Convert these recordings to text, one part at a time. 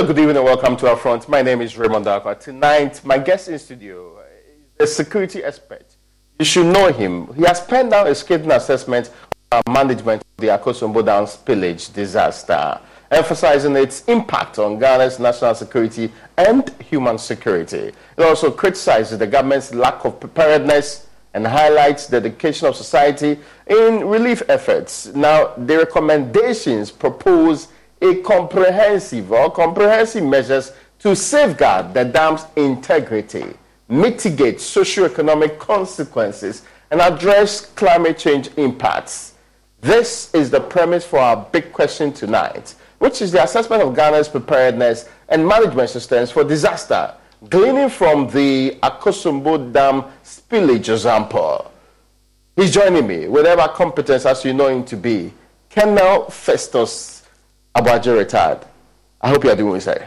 Hello, good evening, and welcome to our front. My name is Raymond Darkwa. Tonight, my guest in studio is a security expert. You should know him. He has penned down a scathing assessment on management of the Akosombo Dam spillage disaster, emphasizing its impact on Ghana's national security and human security. It also criticizes the government's lack of preparedness and highlights the dedication of society in relief efforts. Now, the recommendations propose a comprehensive or comprehensive measures to safeguard the dam's integrity, mitigate socio-economic consequences, and address climate change impacts. This is the premise for our big question tonight, which is the assessment of Ghana's preparedness and management systems for disaster, gleaning from the Akosombo Dam spillage example. He's joining me with ever competence as you know him to be, Colonel Festus Aboagye retired. I hope you are doing well.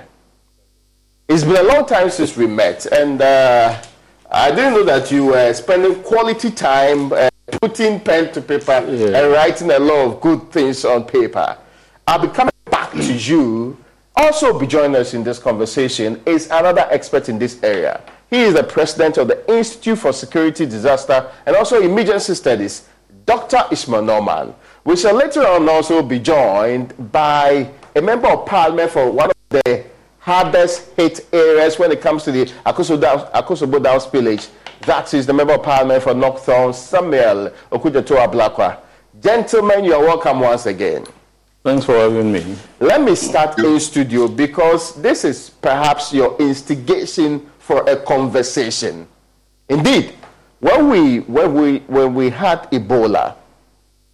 It's been a long time since we met, and uh, I didn't know that you were spending quality time uh, putting pen to paper yeah. and writing a lot of good things on paper. I'll be coming back to you. Also, be joining us in this conversation is another expert in this area. He is the president of the Institute for Security, Disaster, and also Emergency Studies, Dr. Ishmael Norman. We shall later on also be joined by a member of parliament for one of the hardest hit areas when it comes to the Akosombo Dam spillage. That is the member of parliament for North Tongu, Samuel Okudzeto Ablakwa. Gentlemen, you are welcome once again. Thanks for having me. Let me start in studio because this is perhaps your instigation for a conversation. Indeed, when we, when we, when we had Ebola,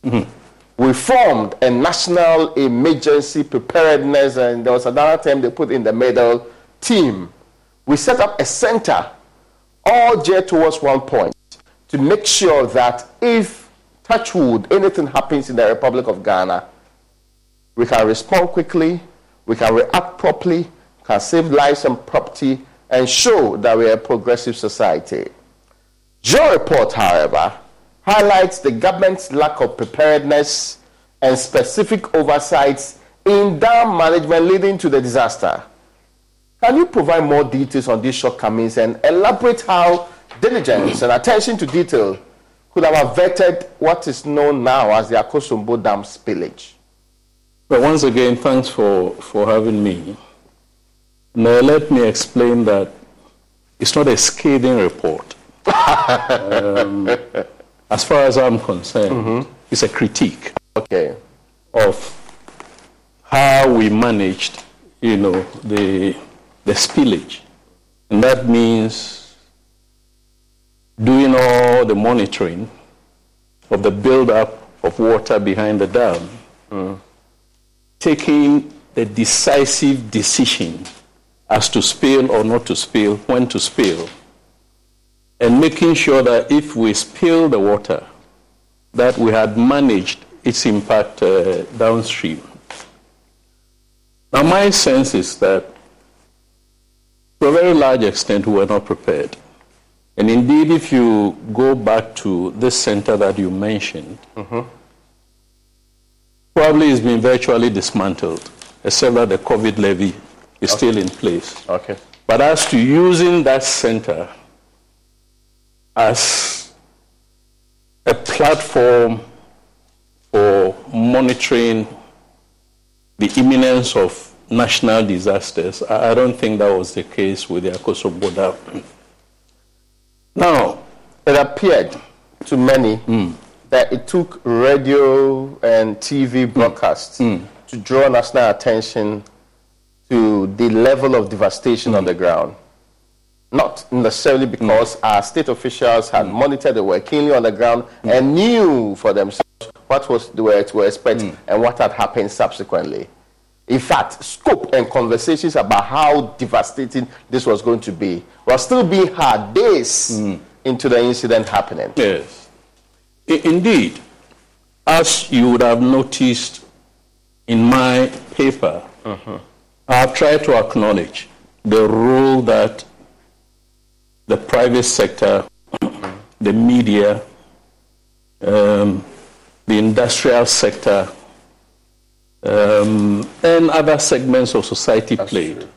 mm-hmm we formed a national emergency preparedness, and there was another term they put in the middle team. We set up a center, all geared towards one point, to make sure that if, touchwood, anything happens in the Republic of Ghana, we can respond quickly, we can react properly, can save lives and property, and show that we are a progressive society. Your report, however, highlights the government's lack of preparedness and specific oversights in dam management leading to the disaster. Can you provide more details on these shortcomings and elaborate how diligence and attention to detail could have averted what is known now as the Akosombo Dam spillage? Well, once again, thanks for, for having me. Now, let me explain that it's not a scathing report. um, as far as I'm concerned, mm-hmm. it's a critique okay. of how we managed, you know, the, the spillage. And that means doing all the monitoring of the build-up of water behind the dam, mm. taking the decisive decision as to spill or not to spill, when to spill, and making sure that if we spill the water, that we had managed its impact uh, downstream. Now, my sense is that to a very large extent, we were not prepared. And indeed, if you go back to this center that you mentioned, mm-hmm. probably it's been virtually dismantled, except that the COVID levy is okay. still in place. Okay. But as to using that center as a platform for monitoring the imminence of national disasters, I don't think that was the case with the Akosombo Dam. Now, it appeared to many mm. that it took radio and TV hmm. broadcasts mm. to draw national attention to the level of devastation on hmm. the ground. Not necessarily because our state officials had monitored, they were keenly on the ground and knew for themselves what was they were to expect and what had happened subsequently. In fact, scope and conversations about how devastating this was going to be were still being had days mm. into the incident happening. Yes. I- indeed, as you would have noticed in my paper, uh-huh. I've tried to acknowledge the role that the private sector, the media, um, the industrial sector, um, and other segments of society That's played. True.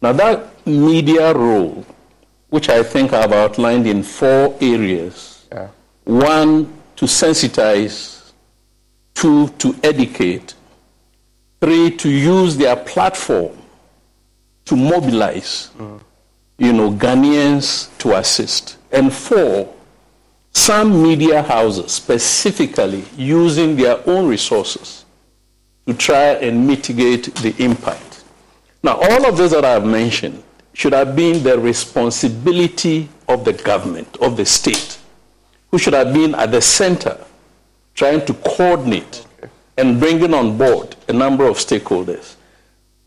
Now, that media role, which I think I've outlined in four areas yeah. one, to sensitize, two, to educate, three, to use their platform to mobilize, mm. You know, Ghanaians to assist, and four, some media houses specifically using their own resources to try and mitigate the impact. Now, all of this that I've mentioned should have been the responsibility of the government, of the state, who should have been at the center trying to coordinate and bringing on board a number of stakeholders.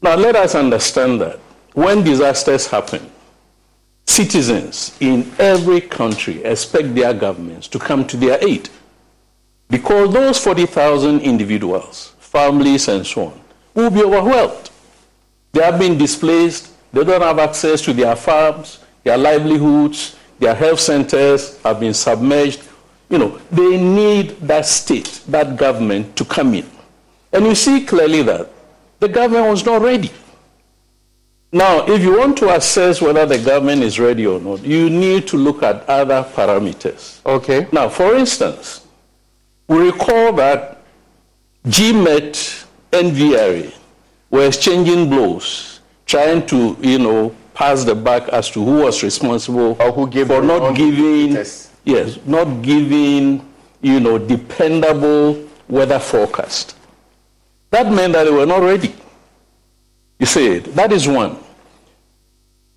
Now, let us understand that when disasters happen, citizens in every country expect their governments to come to their aid. Because those 40,000 individuals families, and so on, will be overwhelmed. They have been displaced, they don't have access to their farms, their livelihoods, their health centers have been submerged. You know, they need that state, that government to come in. And you see clearly that the government was not ready. Now, if you want to assess whether the government is ready or not, you need to look at other parameters. Okay. Now, for instance, we recall that GMET and VRA were exchanging blows, trying to, you know, pass the buck as to who was responsible or who gave for not giving, yes, not giving, you know, dependable weather forecast. That meant that they were not ready. You see, that is one.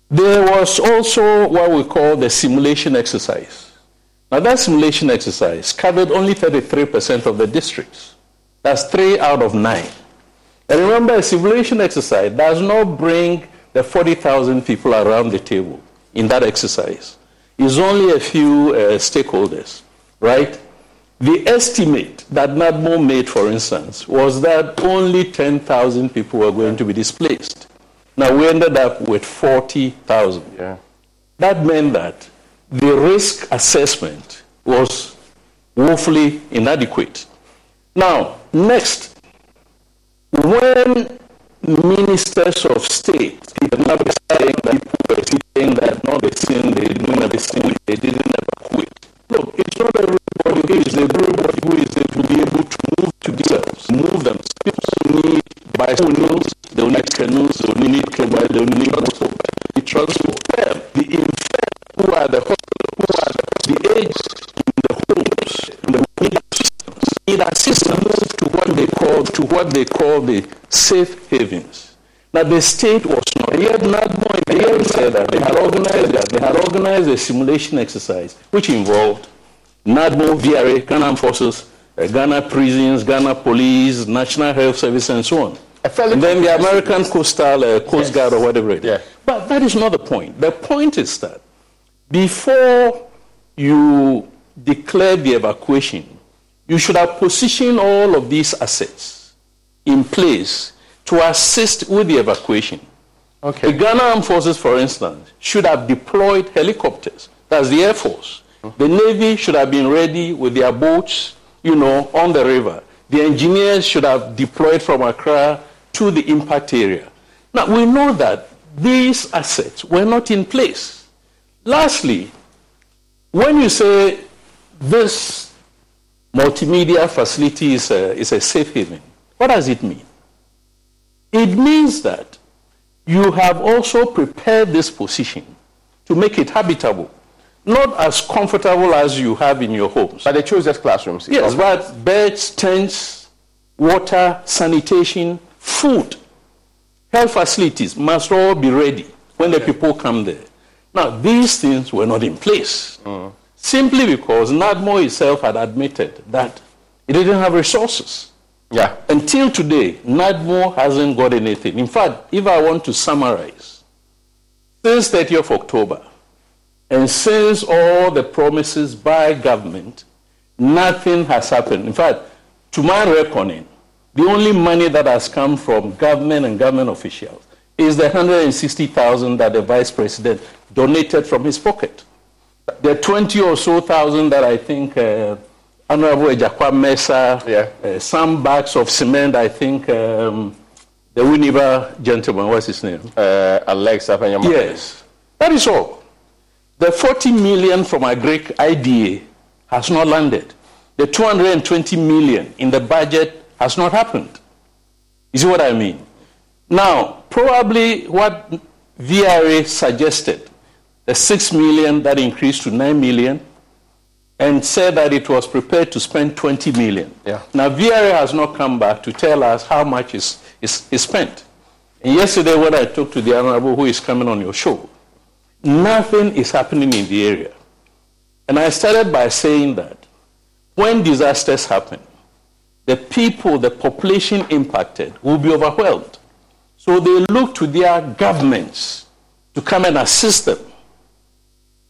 There was also what we call the simulation exercise. Now, that simulation exercise covered only 33% of the districts. That's three out of nine. And remember, a simulation exercise does not bring the 40,000 people around the table in that exercise. It's only a few uh, stakeholders, right? The estimate that NADMO made, for instance, was that only 10,000 people were going to be displaced. Now we ended up with 40,000. Yeah. That meant that the risk assessment was woefully inadequate. Now, next, when ministers of state, people not saying that people were saying that not the sin, they didn't sin, they didn't evacuate. Look, it's not everybody, it's everybody who is able to be able to move to themselves, move themselves. People need hospitals, they only need cables, they only need transport. The transport them, the infant who are the hospital, who are the, the aged in the homes, in the need assistance, need assistance to what they call to what they call the safe havens. Now the state was not yet NADMO yet said that they had organized that they had organized a simulation exercise which involved NADMO, VRA, Ghana Forces, uh, Ghana prisons, Ghana police, National Health Service, and so on. And then the American Coastal uh, Coast yes. Guard or whatever it is. Yeah. But that is not the point. The point is that before you declare the evacuation, you should have positioned all of these assets in place to assist with the evacuation. Okay. The Ghana Armed Forces, for instance, should have deployed helicopters. That's the Air Force. Mm-hmm. The Navy should have been ready with their boats, you know, on the river. The engineers should have deployed from Accra to the impact area. Now, we know that these assets were not in place. Lastly, when you say this multimedia facility is a, is a safe haven, what does it mean? It means that you have also prepared this position to make it habitable not as comfortable as you have in your homes. But they chose as classrooms. Yes, but beds, tents, water, sanitation, food, health facilities must all be ready when the people come there. Now, these things were not in place mm. simply because NADMO itself had admitted that it didn't have resources. Yeah. Until today, NADMO hasn't got anything. In fact, if I want to summarize, since 30th of October, and since all the promises by government, nothing has happened. In fact, to my reckoning, the only money that has come from government and government officials is the 160,000 that the vice president donated from his pocket. The 20 or so thousand that I think uh, Honorable Ejakwa Mesa, yeah. uh, some bags of cement, I think um, the Winneba gentleman, what's his name? Uh, Alex Yes. That is all. The 40 million from our Greek IDA has not landed. The 220 million in the budget has not happened. You see what I mean? Now, probably what VRA suggested, the 6 million that increased to 9 million, and said that it was prepared to spend 20 million. Yeah. Now, VRA has not come back to tell us how much is, is, is spent. And yesterday, when I talked to the Honorable who is coming on your show, nothing is happening in the area. And I started by saying that when disasters happen, the people, the population impacted will be overwhelmed. So they look to their governments to come and assist them.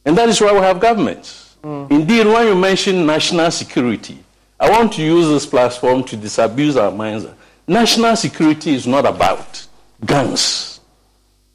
And that is why we have governments. Mm. Indeed, when you mention national security, I want to use this platform to disabuse our minds. National security is not about guns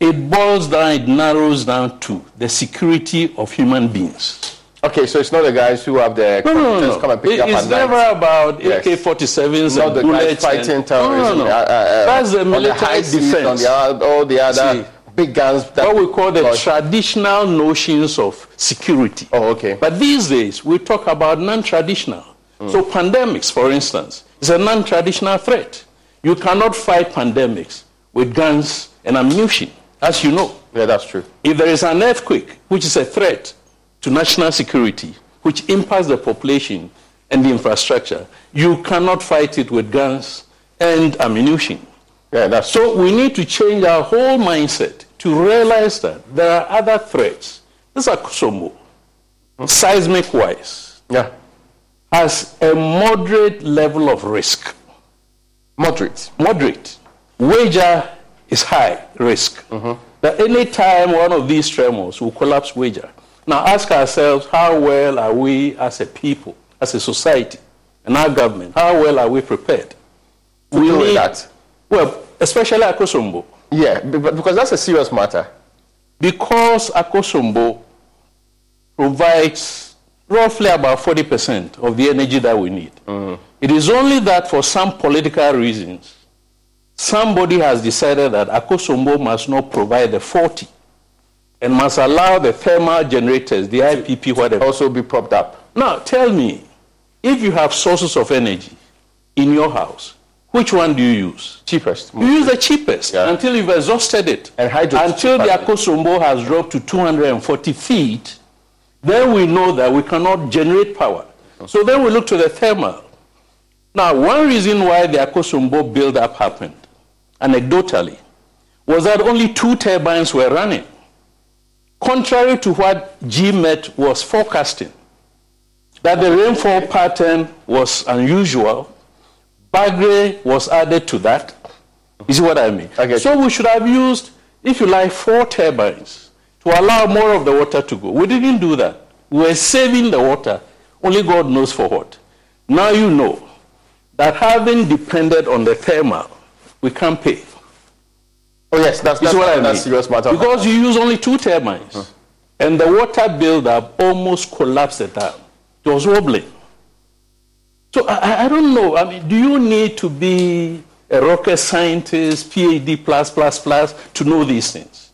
it boils down, it narrows down to the security of human beings. Okay, so it's not the guys who have the no, no, no, come and pick it, up It's never night. about yes. AK-47s not and the bullets. Guys fighting and, terrorism. No, no, no. Uh, uh, That's the military the defense. On the, all the other See, big guns. what we call the traditional notions of security. Oh, okay. But these days, we talk about non-traditional. Mm. So pandemics, for instance, is a non-traditional threat. You cannot fight pandemics with guns and ammunition as you know. Yeah, that's true. If there is an earthquake, which is a threat to national security, which impacts the population and the infrastructure, you cannot fight it with guns and ammunition. Yeah, that's so we need to change our whole mindset to realize that there are other threats. This is Akosombo, hmm? seismic wise, yeah. has a moderate level of risk. Moderate. Moderate. Weija is high risk. Mm-hmm. That any time one of these tremors will collapse Weija. Now ask ourselves, how well are we as a people, as a society, and our government, how well are we prepared? To we need that. Well, especially Akosombo. Yeah, because that's a serious matter. Because Akosombo provides roughly about 40% of the energy that we need. Mm-hmm. It is only that for some political reasons, somebody has decided that Akosombo must not provide the 40 and must allow the thermal generators, the IPP, whatever. Also be propped up. Now, tell me, if you have sources of energy in your house, which one do you use? Cheapest. You use the cheapest Yeah. until you've exhausted it. And hydro until the. Akosombo has dropped to 240 feet, then we know that we cannot generate power. So then we look to the thermal. Now, one reason why the Akosombo build-up happened, anecdotally, was that only two turbines were running, contrary to what GMET was forecasting. That the rainfall pattern was unusual. Bagre was added to that. You see what I mean? Okay. So we should have used, if you like, four turbines to allow more of the water to go. We didn't do that. We were saving the water. Only God knows for what. Now you know that having depended on the thermal, we can't pay. Oh yes, that's that's, what I mean? that's serious matter. Because you use only two turbines. And the water buildup almost collapsed the dam. It was wobbling. So I, I- don't know. I mean, do you need to be a rocket scientist, PhD plus plus plus to know these things?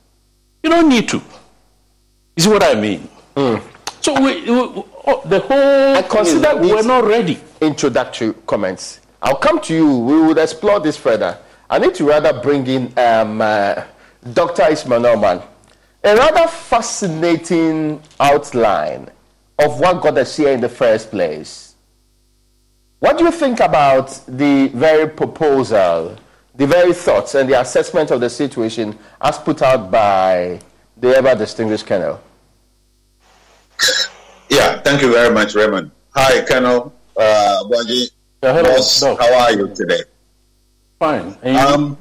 You don't need to. You see what I mean? So we, we, oh, the whole I consider we're not ready. introductory comments. I'll come to you. We would explore this further. I need to rather bring in um, uh, Dr. Ishmael Norman. A rather fascinating outline of what got us here in the first place. What do you think about the very proposal, the very thoughts, and the assessment of the situation as put out by the ever distinguished Colonel? Yeah, thank you very much, Raymond. Hi, Colonel uh, Waji. Yeah, hello, Boss, Doc. how are you today? Fine. Um,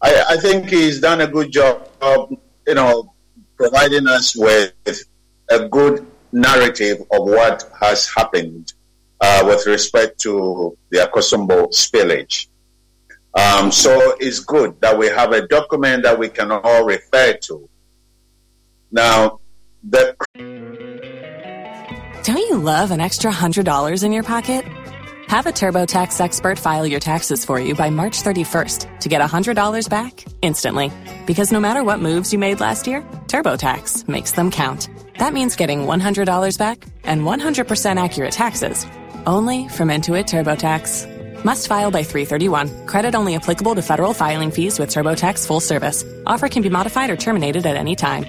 I, I think he's done a good job of, you know, providing us with a good narrative of what has happened uh, with respect to the Akosombo spillage. Um, so it's good that we have a document that we can all refer to. Now, the Don't you love an extra $100 in your pocket? Have a TurboTax expert file your taxes for you by March 31st to get $100 back instantly. Because no matter what moves you made last year, TurboTax makes them count. That means getting $100 back and 100% accurate taxes only from Intuit TurboTax. Must file by 331. Credit only applicable to federal filing fees with TurboTax full service. Offer can be modified or terminated at any time.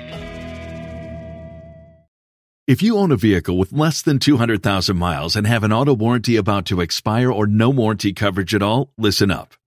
If you own a vehicle with less than 200,000 miles and have an auto warranty about to expire or no warranty coverage at all, listen up.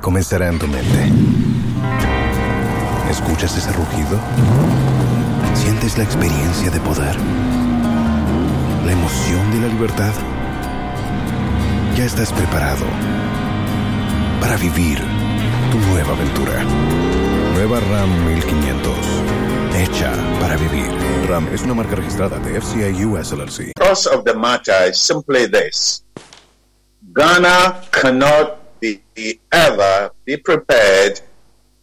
comenzará en tu mente. ¿Escuchas ese rugido? ¿Sientes la experiencia de poder? ¿La emoción de la libertad? Ya estás preparado para vivir tu nueva aventura. Nueva RAM 1500. Hecha para vivir. RAM es una marca registrada de FCA US LLC. of the matter is simply this Ghana cannot be ever be prepared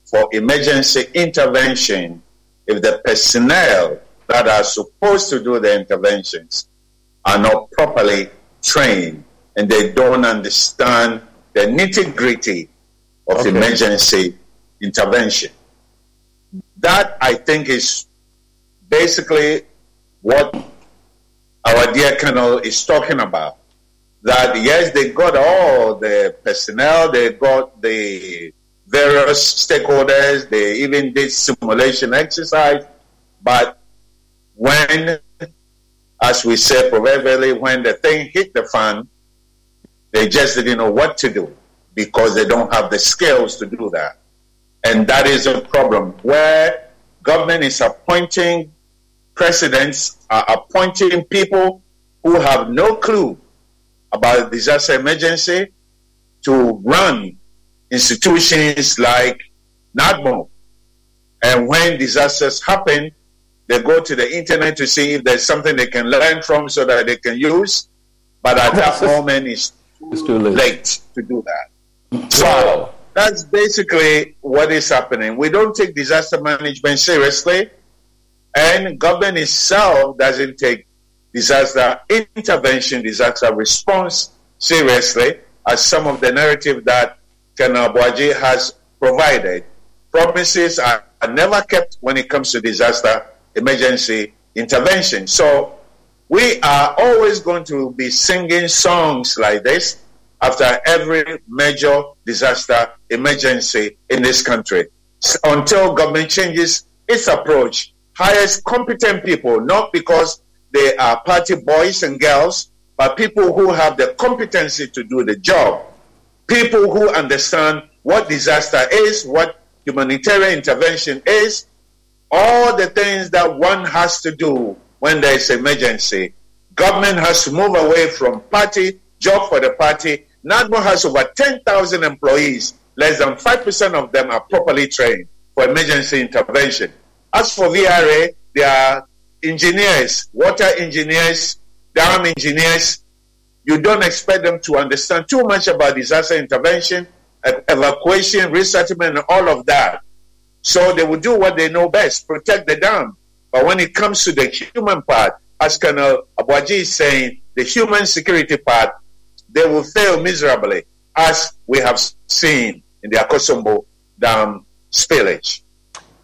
for emergency intervention if the personnel that are supposed to do the interventions are not properly trained and they don't understand the nitty gritty of Okay. emergency intervention. That I think is basically what our dear colonel is talking about. That yes, they got all the personnel, they got the various stakeholders, they even did simulation exercise, but when, as we say proverbially, when the thing hit the fan, they just didn't know what to do because they don't have the skills to do that. And that is a problem where government is appointing presidents are appointing people who have no clue about disaster emergency to run institutions like NADMO. And when disasters happen, they go to the internet to see if there's something they can learn from so that they can use. But at that moment, it's It's too late. late to do that. Mm-hmm. So that's basically what is happening. We don't take disaster management seriously, and government itself doesn't take disaster intervention, disaster response seriously, as some of the narrative that Colonel Aboagye has provided. Promises are, are never kept when it comes to disaster emergency intervention. So we are always going to be singing songs like this after every major disaster emergency in this country until government changes its approach, hires competent people, not because they are party boys and girls, but people who have the competency to do the job. People who understand what disaster is, what humanitarian intervention is, all the things that one has to do when there is emergency. Government has to move away from party, job for the party. NADMO has over 10,000 employees. Less than 5% of them are properly trained for emergency intervention. As for VRA, they are engineers, water engineers, dam engineers. You don't expect them to understand too much about disaster intervention, evacuation, resettlement, and all of that. So they will do what they know best, protect the dam. But when it comes to the human part, as Colonel Aboagye is saying, the human security part, they will fail miserably, as we have seen in the Akosombo Dam spillage.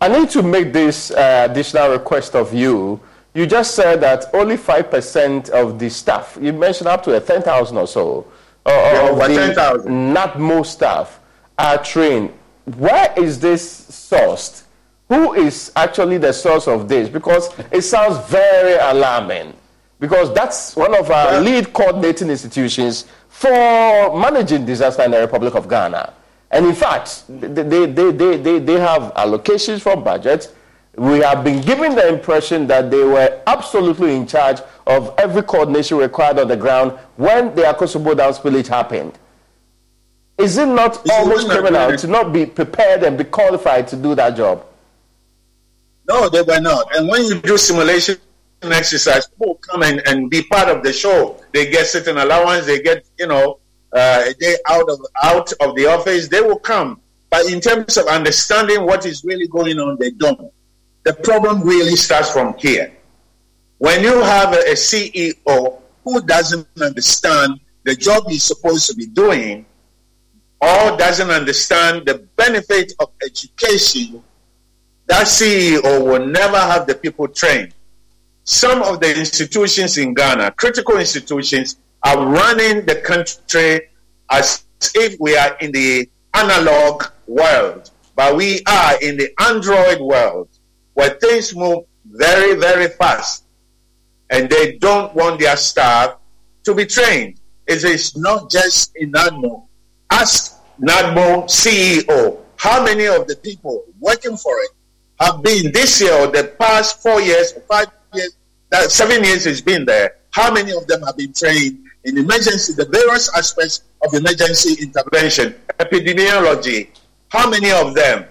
I need to make this uh, additional request of you you just said that only 5% of the staff, you mentioned up to 10,000 or so, uh, yeah, of the NADMO staff are trained. Where is this sourced? Who is actually the source of this? Because it sounds very alarming. Because that's one of our yeah. lead coordinating institutions for managing disaster in the Republic of Ghana. And in fact, they, they, they, they, they have allocations from budget we have been given the impression that they were absolutely in charge of every coordination required on the ground when the Akosombo Dam spillage happened. Is it not it's almost criminal to not be prepared and be qualified to do that job? No, they were not. And when you do simulation exercise, people come and, and be part of the show. They get certain allowance, they get, you know, uh, they out of out of the office, they will come. But in terms of understanding what is really going on, they don't. The problem really starts from here. When you have a CEO who doesn't understand the job he's supposed to be doing, or doesn't understand the benefit of education, that CEO will never have the people trained. Some of the institutions in Ghana, critical institutions, are running the country as if we are in the analog world, but we are in the Android world where things move very, very fast and they don't want their staff to be trained. It is not just in NADMO. Ask NADMO CEO how many of the people working for it have been this year or the past four years five years, that seven years has been there. How many of them have been trained in emergency, the various aspects of emergency intervention, epidemiology? How many of them?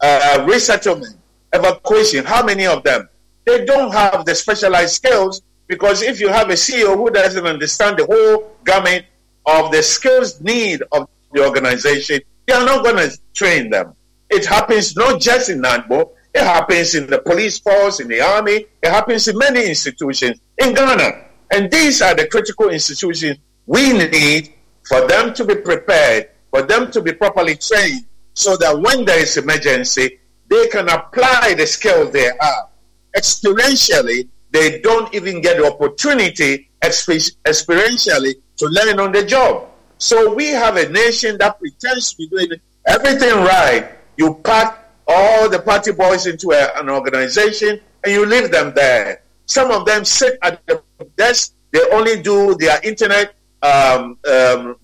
Uh, resettlement, evacuation, how many of them? They don't have the specialized skills because if you have a CEO who doesn't understand the whole gamut of the skills need of the organization, they are not going to train them. It happens not just in NADMO, it happens in the police force, in the army, it happens in many institutions in Ghana. And these are the critical institutions we need for them to be prepared, for them to be properly trained, so that when there is emergency, they can apply the skills they have. Experientially, they don't even get the opportunity experientially to learn on the job. So we have a nation that pretends to be doing everything right. You pack all the party boys into a, an organization and you leave them there. Some of them sit at the desk. They only do their internet um, um,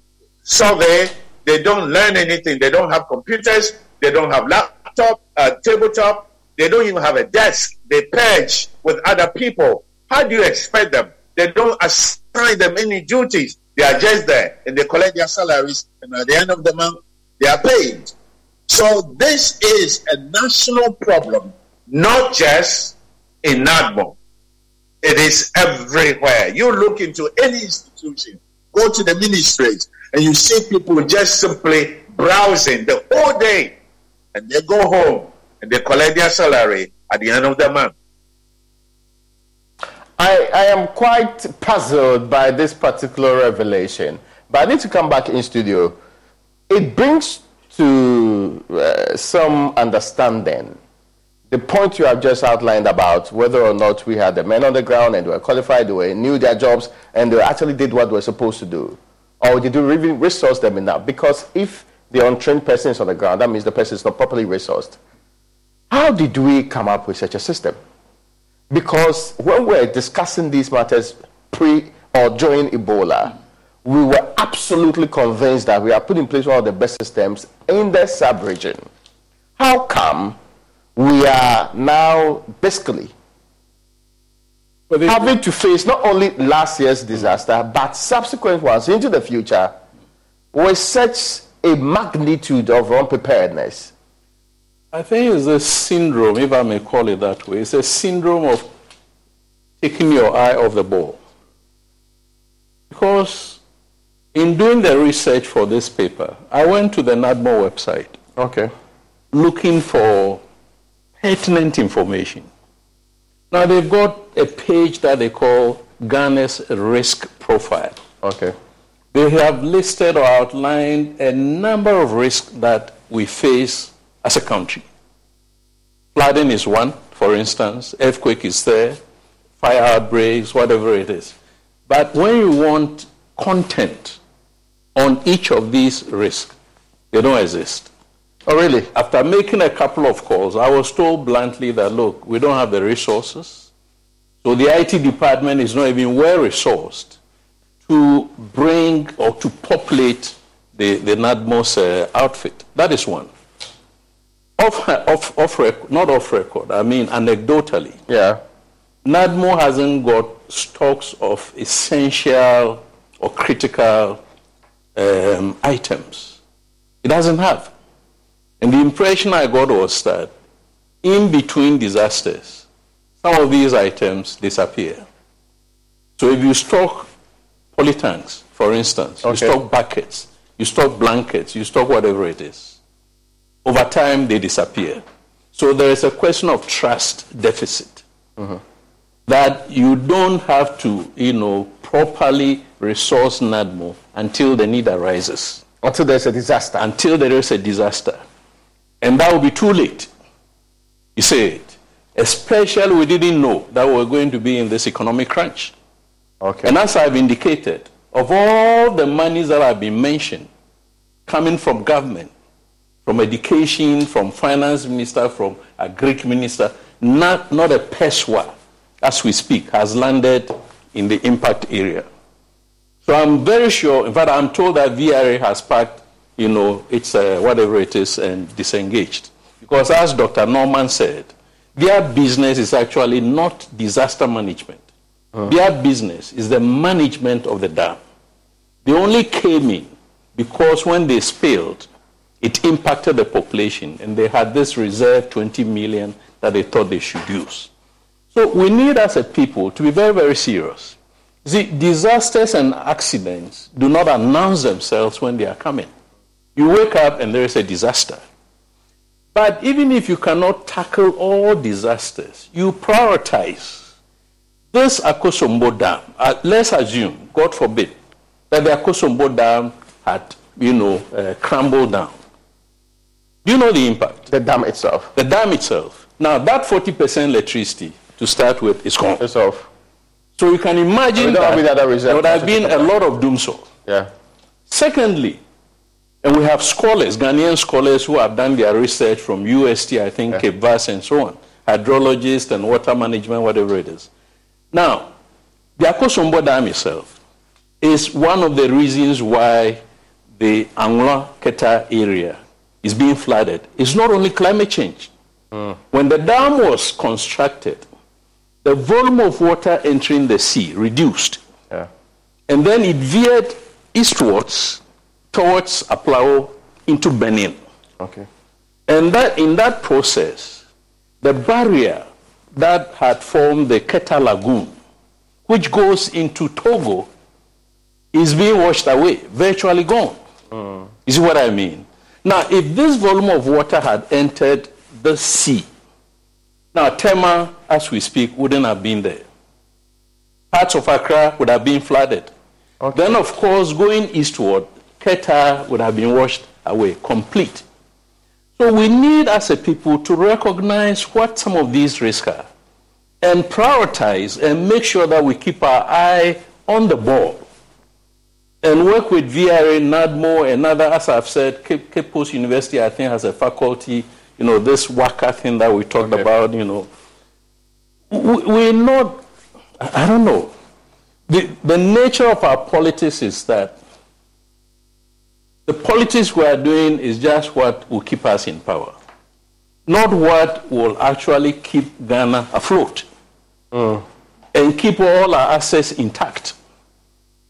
survey. They don't learn anything. They don't have computers. They don't have laptops laptop, uh, tabletop. They don't even have a desk. They purge with other people. How do you expect them? They don't assign them any duties. They are just there and they collect their salaries, and at the end of the month, they are paid. So this is a national problem, not just in NADMO. It is everywhere. You look into any institution, go to the ministries. and you see people just simply browsing the whole day, and they go home and they collect their salary at the end of the month. I, I am quite puzzled by this particular revelation, but I need to come back in studio. It brings to uh, some understanding the point you have just outlined about whether or not we had the men on the ground and they were qualified, they knew their jobs, and they actually did what they were supposed to do. Or did you even resource them enough? Because if the untrained person is on the ground, that means the person is not properly resourced. How did we come up with such a system? Because when we were discussing these matters pre or during Ebola, we were absolutely convinced that we are putting in place one of the best systems in the sub region. How come we are now basically having to face not only last year's disaster, but subsequent ones into the future with such a magnitude of unpreparedness? I think it's a syndrome, if I may call it that way. It's a syndrome of taking your eye off the ball. Because in doing the research for this paper, I went to the NADMO website. Okay. Looking for pertinent information. Now they've got a page that they call Ghana's risk profile. Okay. They have listed or outlined a number of risks that we face as a country. Flooding is one, for instance, earthquake is there, fire outbreaks, whatever it is. But when you want content on each of these risks, they don't exist. Oh, really? After making a couple of calls, I was told bluntly that, look, we don't have the resources. So the IT department is not even well resourced to bring or to populate the, the NADMO's uh, outfit. That is one. Off, off, off record, not off record, I mean anecdotally. Yeah. NADMO hasn't got stocks of essential or critical um, items. It doesn't have. And the impression I got was that in between disasters, some of these items disappear. So if you stock polytanks, for instance, okay. you stock buckets, you stock blankets, you stock whatever it is, over time they disappear. So there is a question of trust deficit. Mm-hmm. That you don't have to, you know, properly resource NADMO until the need arises. Until there's a disaster. Until there is a disaster. And that will be too late. You say it. Especially we didn't know that we were going to be in this economic crunch. Okay. And as I've indicated, of all the monies that have been mentioned coming from government, from education, from finance minister, from Agric minister, not, not a peswa, as we speak, has landed in the impact area. So I'm very sure, in fact, I'm told that VRA has packed you know, it's uh, whatever it is and disengaged. Because as Dr. Norman said, their business is actually not disaster management. Uh-huh. Their business is the management of the dam. They only came in because when they spilled, it impacted the population and they had this reserve 20 million that they thought they should use. So we need as a people to be very, very serious. See, disasters and accidents do not announce themselves when they are coming. You wake up and there is a disaster. But even if you cannot tackle all disasters, you prioritize. This Akosombo Dam, uh, let's assume, God forbid, that the Akosombo Dam had, you know, uh, crumbled down. Do you know the impact? The dam itself. The dam itself. Now, that 40% electricity, to start with, is gone. It's off. So you can imagine that, there would have been a lot of doom so. Yeah. Secondly, and we have scholars, Ghanaian scholars who have done their research from UST, I think, yeah. Cape and so on, hydrologists and water management, whatever it is. Now, the Akosombo Dam itself is one of the reasons why the Anloga Keta area is being flooded. It's not only climate change. Mm. When the dam was constructed, the volume of water entering the sea reduced. Yeah. And then it veered eastwards towards Aflao into Benin. Okay. And that in that process, the barrier that had formed the Keta Lagoon, which goes into Togo, is being washed away, virtually gone. Mm. You see what I mean? Now, if this volume of water had entered the sea, now Tema, as we speak, wouldn't have been there. Parts of Accra would have been flooded. Okay. Then, of course, going eastward, Keta would have been washed away, complete. So we need, as a people, to recognize what some of these risks are and prioritize and make sure that we keep our eye on the ball and work with VRA, NADMO, and other, as I've said, Cape, Cape Coast University, I think, has a faculty, you know, this WACA thing that we talked okay. about, you know. We, we're not, I don't know. The, the nature of our politics is that the politics we are doing is just what will keep us in power, not what will actually keep Ghana afloat mm. and keep all our assets intact.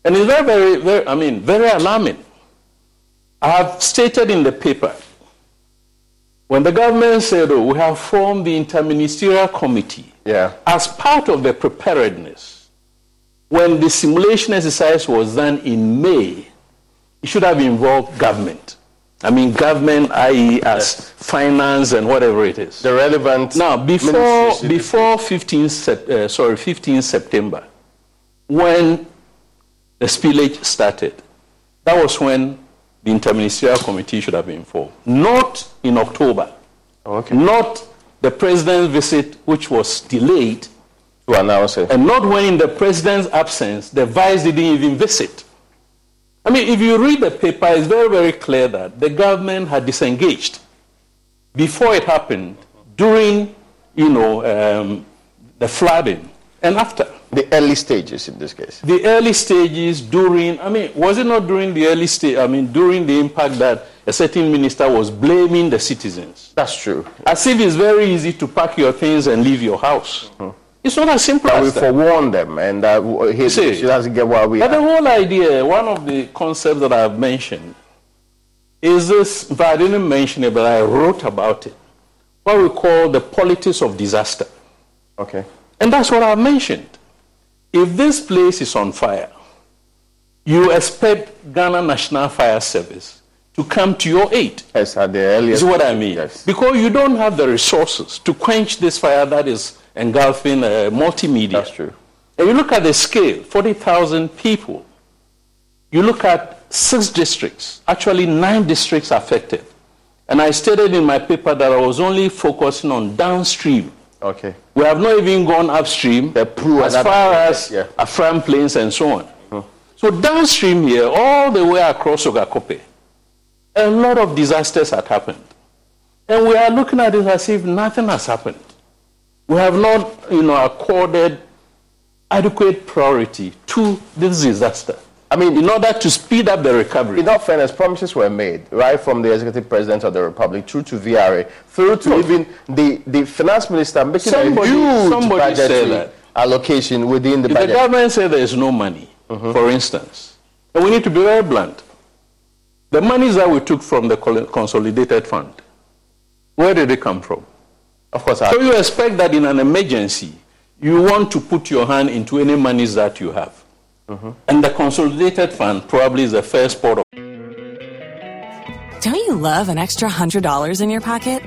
And it's very, very, very, I mean, very alarming. I have stated in the paper when the government said, oh, we have formed the interministerial committee yeah. as part of the preparedness, when the simulation exercise was done in May, should have involved government. I mean, government, i.e., as yes. finance and whatever it is. The relevant. Now, before before 15, uh, sorry, 15 September, when the spillage started, that was when the interministerial committee should have been formed. Not in October. Okay. Not the president's visit, which was delayed. To announce it. And not when, in the president's absence, the vice didn't even visit. I mean, if you read the paper, it's very, very clear that the government had disengaged before it happened, during, you know, um, the flooding, and after. The early stages in this case. The early stages during, I mean, was it not during the early stage, I mean, during the impact that a certain minister was blaming the citizens? That's true. As if it's very easy to pack your things and leave your house. Mm-hmm. It's not as simple as we that. forewarn them, and uh, he, See, she doesn't get what we. But the whole idea, one of the concepts that I've mentioned, is this. If I didn't mention it, but I wrote about it. What we call the politics of disaster. Okay. And that's what I've mentioned. If this place is on fire, you expect Ghana National Fire Service to come to your aid. Yes, at the earliest. Is what I mean. Yes. Because you don't have the resources to quench this fire that is engulfing uh, multimedia. That's true. And you look at the scale 40,000 people. You look at six districts, actually nine districts affected. And I stated in my paper that I was only focusing on downstream. Okay. We have not even gone upstream the as far as yeah. Afram Plains and so on. Hmm. So downstream here, all the way across Sogakope, a lot of disasters had happened. And we are looking at it as if nothing has happened we have not, you know, accorded adequate priority to this disaster. I mean, in order to speed up the recovery. In all fairness, promises were made, right from the executive president of the republic through to VRA, through to no. even the, the finance minister making somebody, a huge budgetary allocation within the if budget. the government says there is no money, mm-hmm. for instance, and we need to be very blunt. The monies that we took from the consolidated fund, where did it come from? Of course. So you expect that in an emergency, you want to put your hand into any monies that you have. Mm-hmm. And the consolidated fund probably is the first port of. Don't you love an extra $100 in your pocket?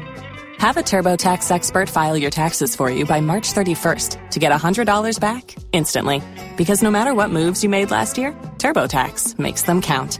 Have a TurboTax expert file your taxes for you by March 31st to get $100 back instantly. Because no matter what moves you made last year, TurboTax makes them count.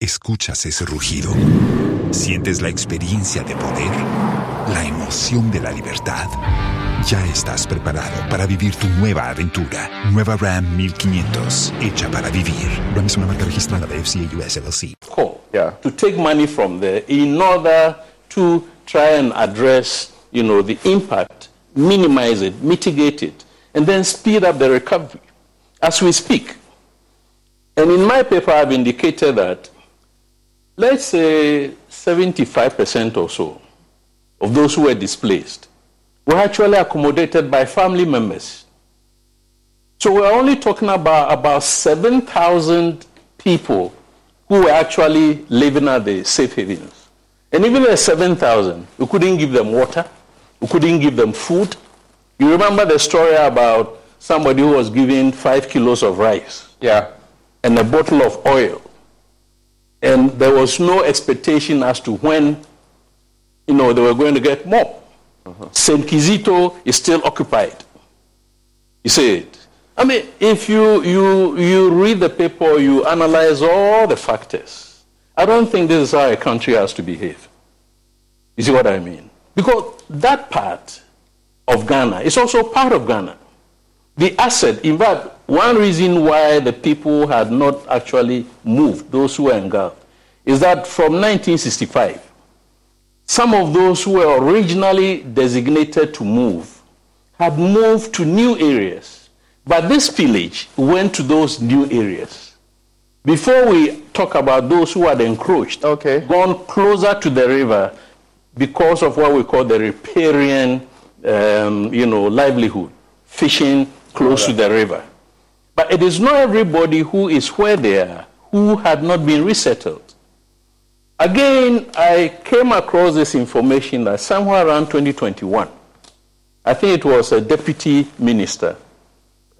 Escuchas ese rugido. Sientes la experiencia de poder la emoción de la libertad. Ya estás preparado para vivir tu nueva aventura. Nueva Ram 1500, hecha para vivir. Ram es una marca registrada de FCA US LLC. Call yeah. to take money from there in order to try and address, you know, the impact, minimize it, mitigate it, and then speed up the recovery as we speak. And in my paper, I've indicated that, let's say 75% or so of those who were displaced were actually accommodated by family members. So we're only talking about about 7,000 people who were actually living at the safe havens. And even the 7,000, we couldn't give them water, we couldn't give them food. You remember the story about somebody who was given five kilos of rice yeah. and a bottle of oil. And there was no expectation as to when you know, they were going to get more. Uh-huh. St. Kizito is still occupied. You see it. I mean, if you, you, you read the paper, you analyze all the factors, I don't think this is how a country has to behave. You see what I mean? Because that part of Ghana is also part of Ghana. The asset, in fact, one reason why the people had not actually moved, those who were engulfed, is that from 1965, some of those who were originally designated to move had moved to new areas, but this village went to those new areas. Before we talk about those who had encroached, okay. gone closer to the river because of what we call the riparian, um, you know, livelihood, fishing close right. to the river. But it is not everybody who is where they are who had not been resettled. Again, I came across this information that somewhere around 2021, I think it was a deputy minister,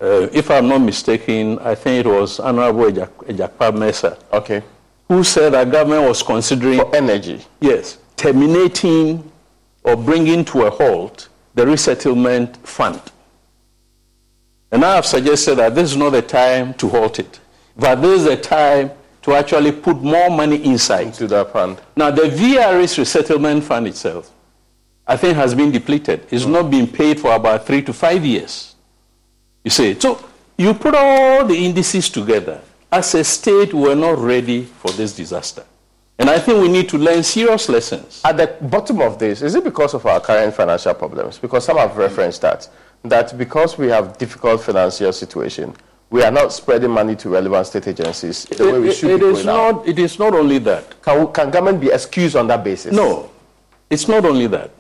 uh, if I'm not mistaken, I think it was Honorable Egyapa Mercer. Okay. Who said that government was considering. For energy. Yes. Terminating or bringing to a halt the resettlement fund. And I have suggested that this is not the time to halt it, but this is the time to actually put more money inside. Into that fund. Now, the VRA resettlement fund itself, I think, has been depleted. It's mm. not been paid for about three to five years. You see, so you put all the indices together. As a state, we're not ready for this disaster. And I think we need to learn serious lessons. At the bottom of this, is it because of our current financial problems? Because some have referenced that, that because we have difficult financial situation, we are not spreading money to relevant state agencies the it, way we should it, it is not, It is not only that. Can, can government be excused on that basis? No, it's not only that.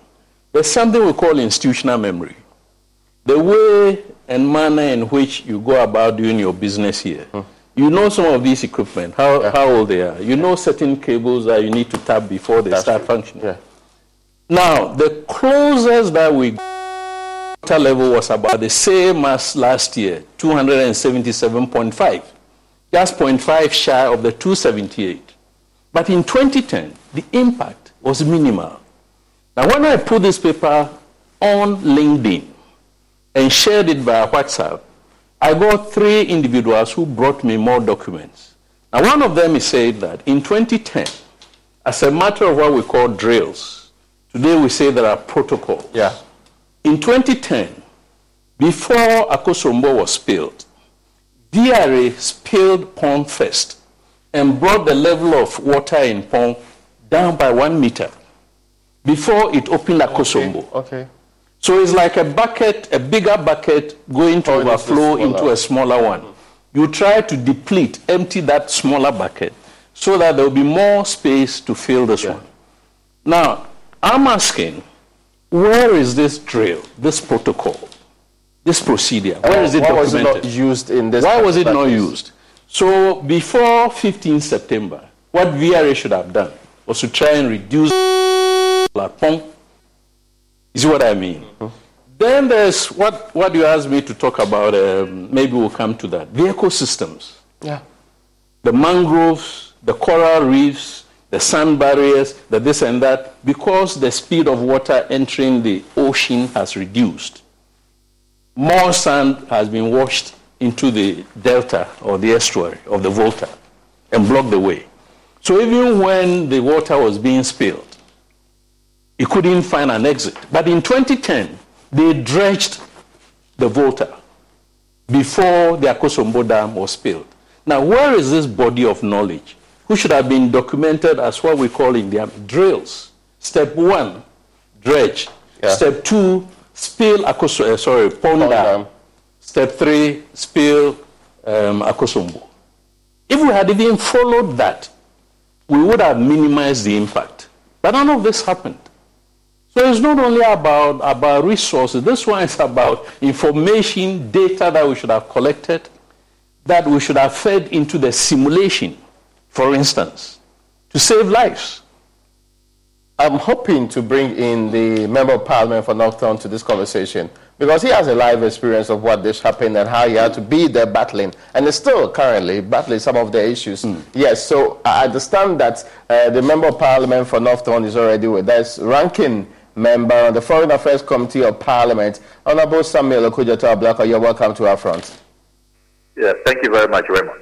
There's something we call institutional memory. The way and manner in which you go about doing your business here. Hmm. You know some of these equipment, how, yeah. how old they are. You know certain cables that you need to tap before they That's start true. functioning. Yeah. Now, the closest that we water level was about the same as last year, 277.5, just 0.5 shy of the 278. But in 2010, the impact was minimal. Now, when I put this paper on LinkedIn and shared it by WhatsApp, I got three individuals who brought me more documents. Now, one of them said that in 2010, as a matter of what we call drills, today we say there are protocols. Yeah in 2010, before Akosombo was spilled, VRA spilled Kpong first and brought the level of water in Kpong down by one meter before it opened Akosombo. Okay. okay. So it's like a bucket, a bigger bucket going to oh, overflow into a smaller one. You try to deplete, empty that smaller bucket so that there will be more space to fill this yeah. one. Now, I'm asking where is this drill, this protocol, this procedure? Where is it Why documented? was it not used in this? Why was it not used? So before 15 September, what VRA should have done was to try and reduce platform. See what I mean? Mm-hmm. Then there's what, what you asked me to talk about. Um, maybe we'll come to that. The ecosystems. Yeah. The mangroves, the coral reefs, the sand barriers, the this and that, because the speed of water entering the ocean has reduced. More sand has been washed into the delta or the estuary of the Volta and blocked the way. So even when the water was being spilled, it couldn't find an exit. But in 2010, they dredged the Volta before the Akosombo Dam was spilled. Now, where is this body of knowledge? Who should have been documented as what we call in the drills. Step one, dredge. Yeah. Step two, spill Akoso, uh, sorry, Kpong. Step three, spill um, Akosombo. If we had even followed that, we would have minimized the impact. But none of this happened. So it's not only about, about resources, this one is about information, data that we should have collected, that we should have fed into the simulation, for instance, to save lives. I'm hoping to bring in the Member of Parliament for North Tongu to this conversation because he has a live experience of what this happened and how he had to be there battling and is still currently battling some of the issues. Mm. Yes, so I understand that uh, the Member of Parliament for North Tongu is already with us. Ranking member on the Foreign Affairs Committee of Parliament. Honorable Samuel Okudzeto Ablakwa, you're welcome to our front. Yes, thank you very much, Raymond.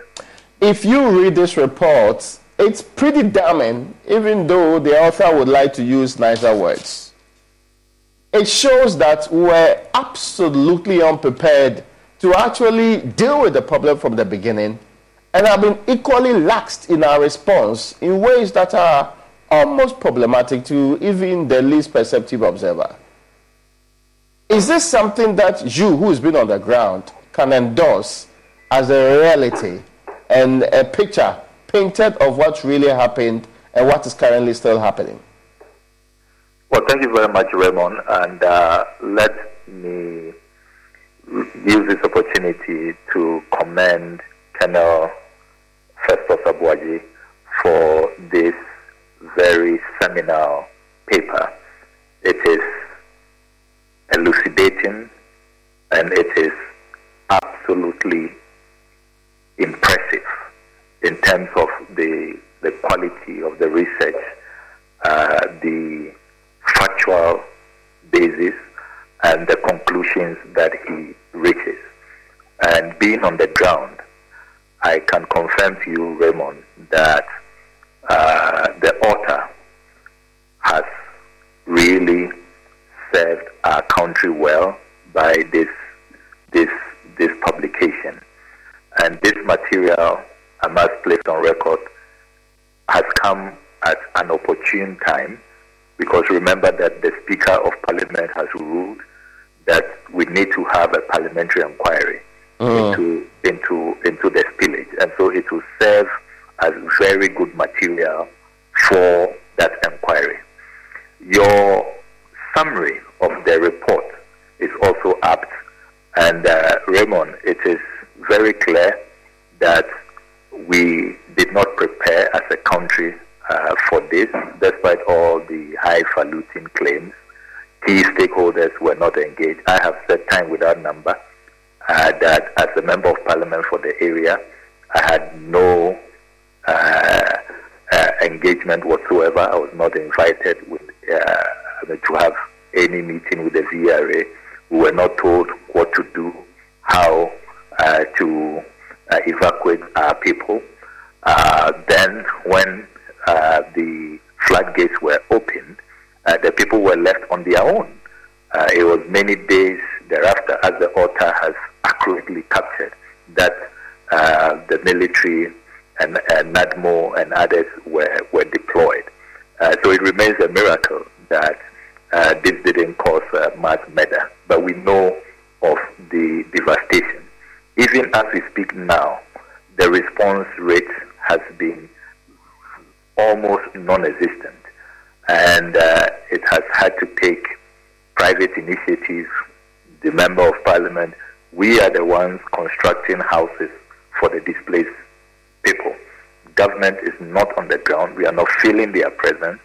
If you read this report, it's pretty damning, even though the author would like to use nicer words. It shows that we're absolutely unprepared to actually deal with the problem from the beginning and have been equally laxed in our response in ways that are almost problematic to even the least perceptive observer. Is this something that you, who's been on the ground, can endorse as a reality and a picture painted of what really happened and what is currently still happening? Well, thank you very much, Raymond. And uh, let me use this opportunity to commend Colonel Festus Aboagye for this very seminal paper. It is elucidating and it is absolutely impressive in terms of the, the quality of the research, uh, the factual basis, and the conclusions that he reaches. And being on the ground, I can confirm to you, Raymond, that uh, the author has really served our country well by this this this publication. And this material, I must place on record, has come at an opportune time because remember that the Speaker of Parliament has ruled that we need to have a parliamentary inquiry uh. into into into the spillage, and so it will serve as very good material for that inquiry. Your summary of the report is also apt, and uh, Raymond, it is very clear that we did not prepare as a country uh, for this, despite all the highfalutin claims. Key stakeholders were not engaged. I have said time without number uh, that as a member of parliament for the area, I had no uh, uh, engagement whatsoever. I was not invited with, uh, to have any meeting with the VRA. We were not told what to do, how to uh, evacuate our people. Uh, then, when the floodgates were opened, the people were left on their own. it was many days thereafter, as the author has accurately captured, that the military and, and NADMO and others were, were deployed. Uh, so it remains a miracle that uh, this didn't cause uh, mass murder. But we know of the devastation. Even as we speak now, the response rate has been almost non-existent. And uh, it has had to take private initiatives. the Member of Parliament. We are the ones constructing houses for the displaced people. Government is not on the ground. We are not feeling their presence.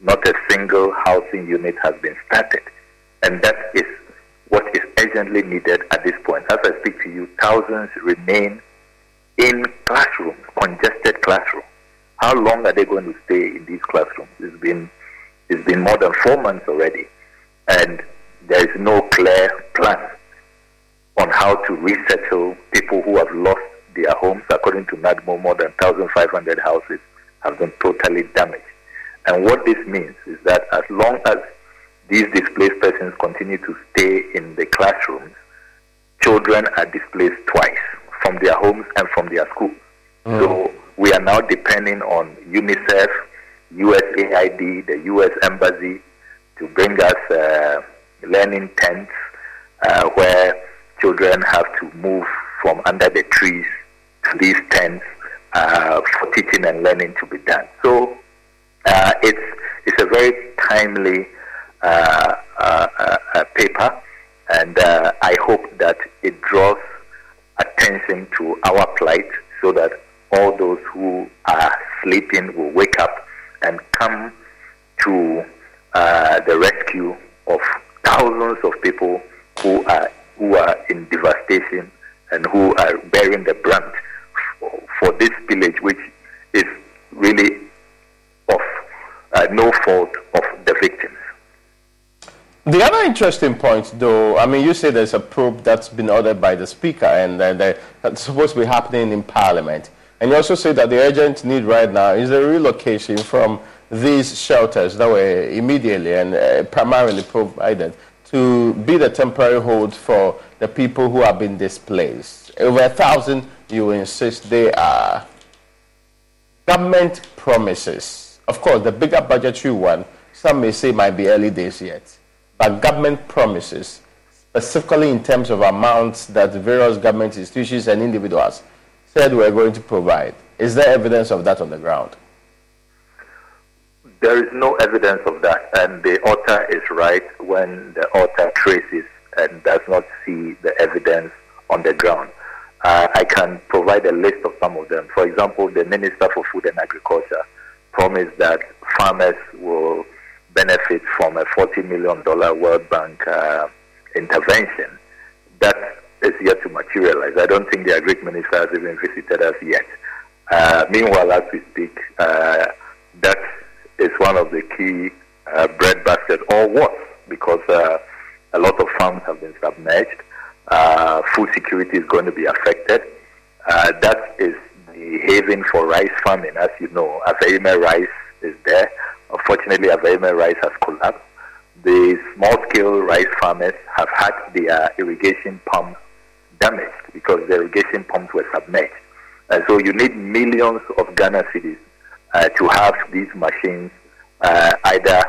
Not a single housing unit has been started. And that is what is urgently needed at this point. As I speak to you, thousands remain in classrooms, congested classrooms. How long are they going to stay in these classrooms? It's been, it's been more than four months already. And there is no clear plan on how to resettle people who have lost their homes, according to NADMO, more than 1,500 houses have been totally damaged. And what this means is that as long as these displaced persons continue to stay in the classrooms, children are displaced twice from their homes and from their schools. Mm. So we are now depending on UNICEF, USAID, the US Embassy to bring us uh, learning tents uh, where children have to move from under the trees to these tents uh, for teaching and learning to be done. So uh, it's it's a very timely Uh, uh, uh, paper, and uh, I hope that it draws attention to our plight so that all those who are sleeping will wake up and come to the rescue of thousands of people who are who are in devastation and who are bearing the brunt for, for this village, which is really of uh, no fault of the victims. The other interesting point, though, I mean, you say there's a probe that's been ordered by the Speaker and uh, that's supposed to be happening in Parliament. And you also say that the urgent need right now is the relocation from these shelters that were immediately and uh, primarily provided to be the temporary hold for the people who have been displaced. Over a thousand, you insist, they are government promises. Of course, the bigger budgetary one, some may say might be early days yet, government promises, specifically in terms of amounts that various government institutions and individuals said we're going to provide. Is there evidence of that on the ground? There is no evidence of that, and the author is right when the author traces and does not see the evidence on the ground. Uh, I can provide a list of some of them. For example, the Minister for Food and Agriculture promised that farmers will benefit from a $40 million World Bank uh, intervention. That is yet to materialize. I don't think the Agri Minister has even visited us yet. Uh, meanwhile, as we speak, uh, that is one of the key uh, breadbasket or what? Because uh, a lot of farms have been submerged. Uh, food security is going to be affected. Uh, that is the haven for rice farming. As you know, Aveyime rice is there. Unfortunately, Aveyime rice has collapsed. The small-scale rice farmers have had their irrigation pumps damaged because the irrigation pumps were submerged. And so you need millions of Ghana cedis uh, to have these machines uh, either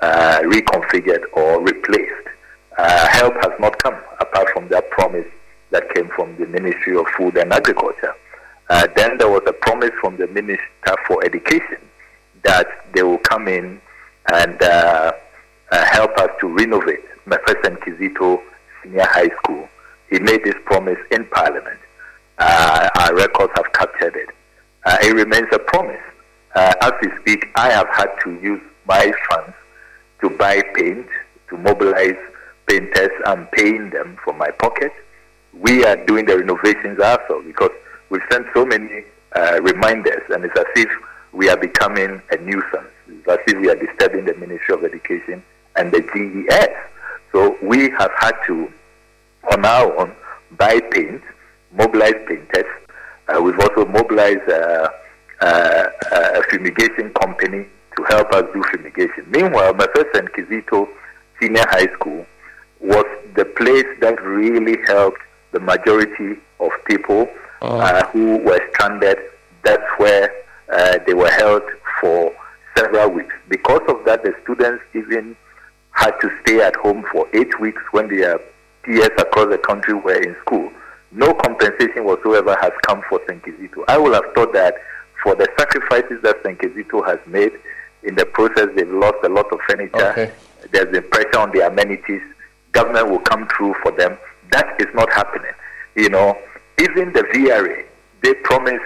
uh, reconfigured or replaced. Uh, help has not come apart from that promise that came from the Ministry of Food and Agriculture. Uh, then there was a promise from the Minister for Education that they will come in and uh, help us to renovate Mepe St. Kizito Senior High School. He made this promise in Parliament. our records have captured it. it remains a promise uh, as we speak, I have had to use my funds to buy paint, to mobilize painters. I'm paying them from my pocket. We are doing the renovations ourselves because we've sent so many uh, reminders, and it's as if we are becoming a nuisance. It's as if we are disturbing the Ministry of Education and the GES. So we have had to, on our own, buy paint, mobilize painters. Uh, we've also mobilized uh, uh, a fumigation company to help us do fumigation. Meanwhile, Mepe St. Kizito Senior High School was the place that really helped the majority of people oh. uh, who were stranded. That's where uh, they were held for several weeks. Because of that, the students even had to stay at home for eight weeks when their peers across the country were in school. No compensation whatsoever has come for St. Kizito. I would have thought that for the sacrifices that St. Kizito has made. In the process, they've lost a lot of furniture. Okay. There's been pressure on the amenities. Government will come through for them. That is not happening. You know, even the VRA, they promised